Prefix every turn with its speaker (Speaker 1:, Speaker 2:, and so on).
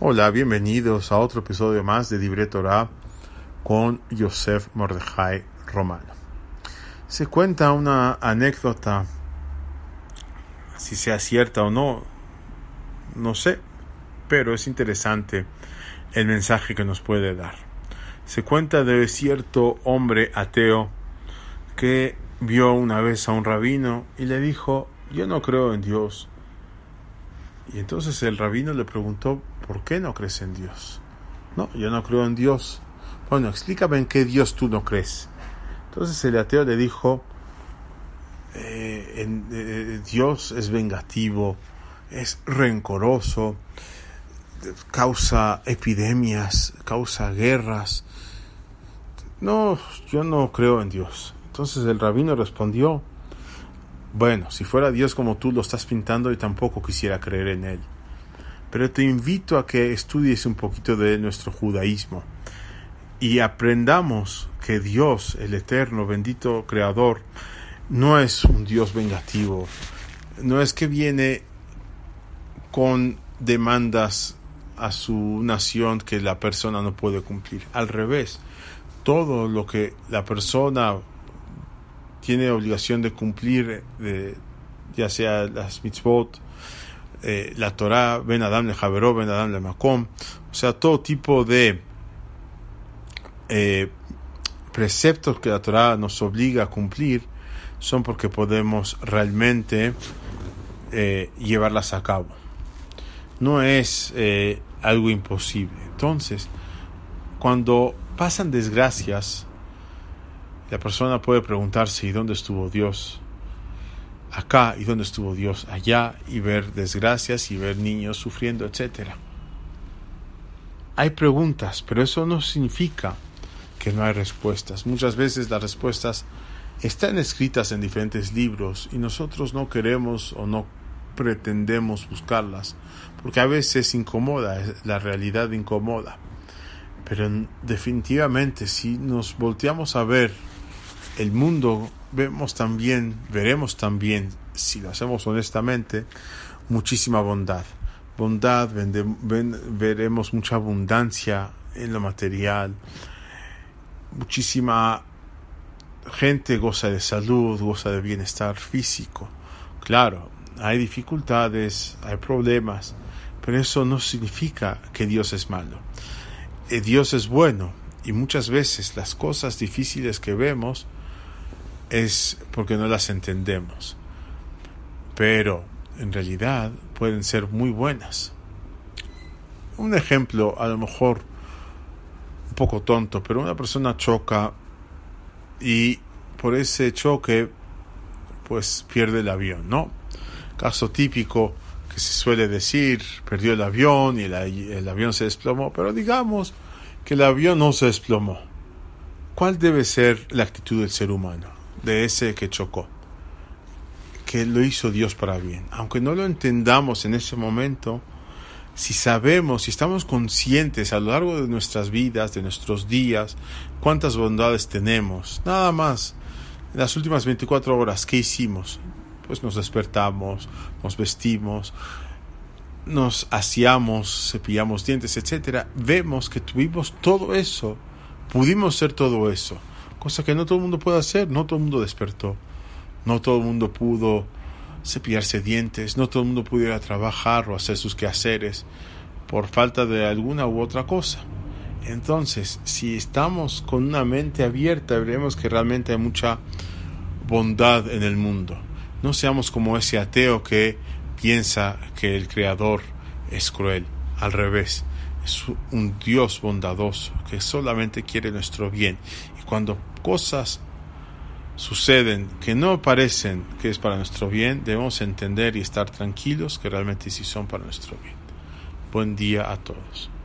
Speaker 1: Hola, bienvenidos a otro episodio más de Dibre Torah con Yosef Mordejai Romano. Se cuenta una anécdota, si sea cierta o no, no sé, pero es interesante el mensaje que nos puede dar. Se cuenta de cierto hombre ateo que vio una vez a un rabino y le dijo, yo no creo en Dios. Y entonces el rabino le preguntó, ¿por qué no crees en Dios? No, yo no creo en Dios. Bueno, explícame en qué Dios tú no crees. Entonces el ateo le dijo, eh, en, eh, Dios es vengativo, es rencoroso, causa epidemias, causa guerras. No, yo no creo en Dios. Entonces el rabino respondió, bueno, si fuera Dios como tú lo estás pintando, yo tampoco quisiera creer en Él. Pero te invito a que estudies un poquito de nuestro judaísmo y aprendamos que Dios, el eterno, bendito Creador, no es un Dios vengativo, no es que viene con demandas a su nación que la persona no puede cumplir. Al revés, todo lo que la persona tiene obligación de cumplir, de, ya sea las mitzvot, eh, la Torah, Ben Adam le Javeró, Ben Adam le Makom, o sea, todo tipo de eh, preceptos que la Torah nos obliga a cumplir son porque podemos realmente eh, llevarlas a cabo. No es algo imposible. Entonces, cuando pasan desgracias, la persona puede preguntarse, ¿y dónde estuvo Dios? Acá, ¿y dónde estuvo Dios? Allá, y ver desgracias y ver niños sufriendo, etc. Hay preguntas, pero eso no significa que no hay respuestas. Muchas veces las respuestas están escritas en diferentes libros y nosotros no queremos o no pretendemos buscarlas, porque a veces incomoda, la realidad incomoda. Pero definitivamente si nos volteamos a ver el mundo vemos también, veremos también, si lo hacemos honestamente, muchísima bondad. Bondad, veremos mucha abundancia en lo material, muchísima gente goza de salud, goza de bienestar físico. Claro, hay dificultades, hay problemas, pero eso no significa que Dios es malo. Eh, Dios es bueno y muchas veces las cosas difíciles que vemos es porque no las entendemos. Pero en realidad pueden ser muy buenas. Un ejemplo, a lo mejor un poco tonto, pero una persona choca y por ese choque pues pierde el avión, ¿no? Caso típico que se suele decir, perdió el avión y el, avión se desplomó, pero digamos que el avión no se desplomó. ¿Cuál debe ser la actitud del ser humano? De ese que chocó, que lo hizo Dios para bien. Aunque no lo entendamos en ese momento, si sabemos, si estamos conscientes a lo largo de nuestras vidas, de nuestros días, cuántas bondades tenemos, nada más, en las últimas 24 horas, ¿qué hicimos? Pues nos despertamos, nos vestimos, nos aseamos, cepillamos dientes, etcétera, vemos que tuvimos todo eso, pudimos ser todo eso cosa que no todo el mundo puede hacer, no todo el mundo despertó, no todo el mundo pudo cepillarse dientes, no todo el mundo pudiera trabajar o hacer sus quehaceres por falta de alguna u otra cosa. Entonces, si estamos con una mente abierta, veremos que realmente hay mucha bondad en el mundo. No seamos como ese ateo que piensa que el Creador es cruel. Al revés, es un Dios bondadoso que solamente quiere nuestro bien. Y cuando cosas suceden que no parecen que es para nuestro bien, debemos entender y estar tranquilos que realmente sí son para nuestro bien. Buen día a todos.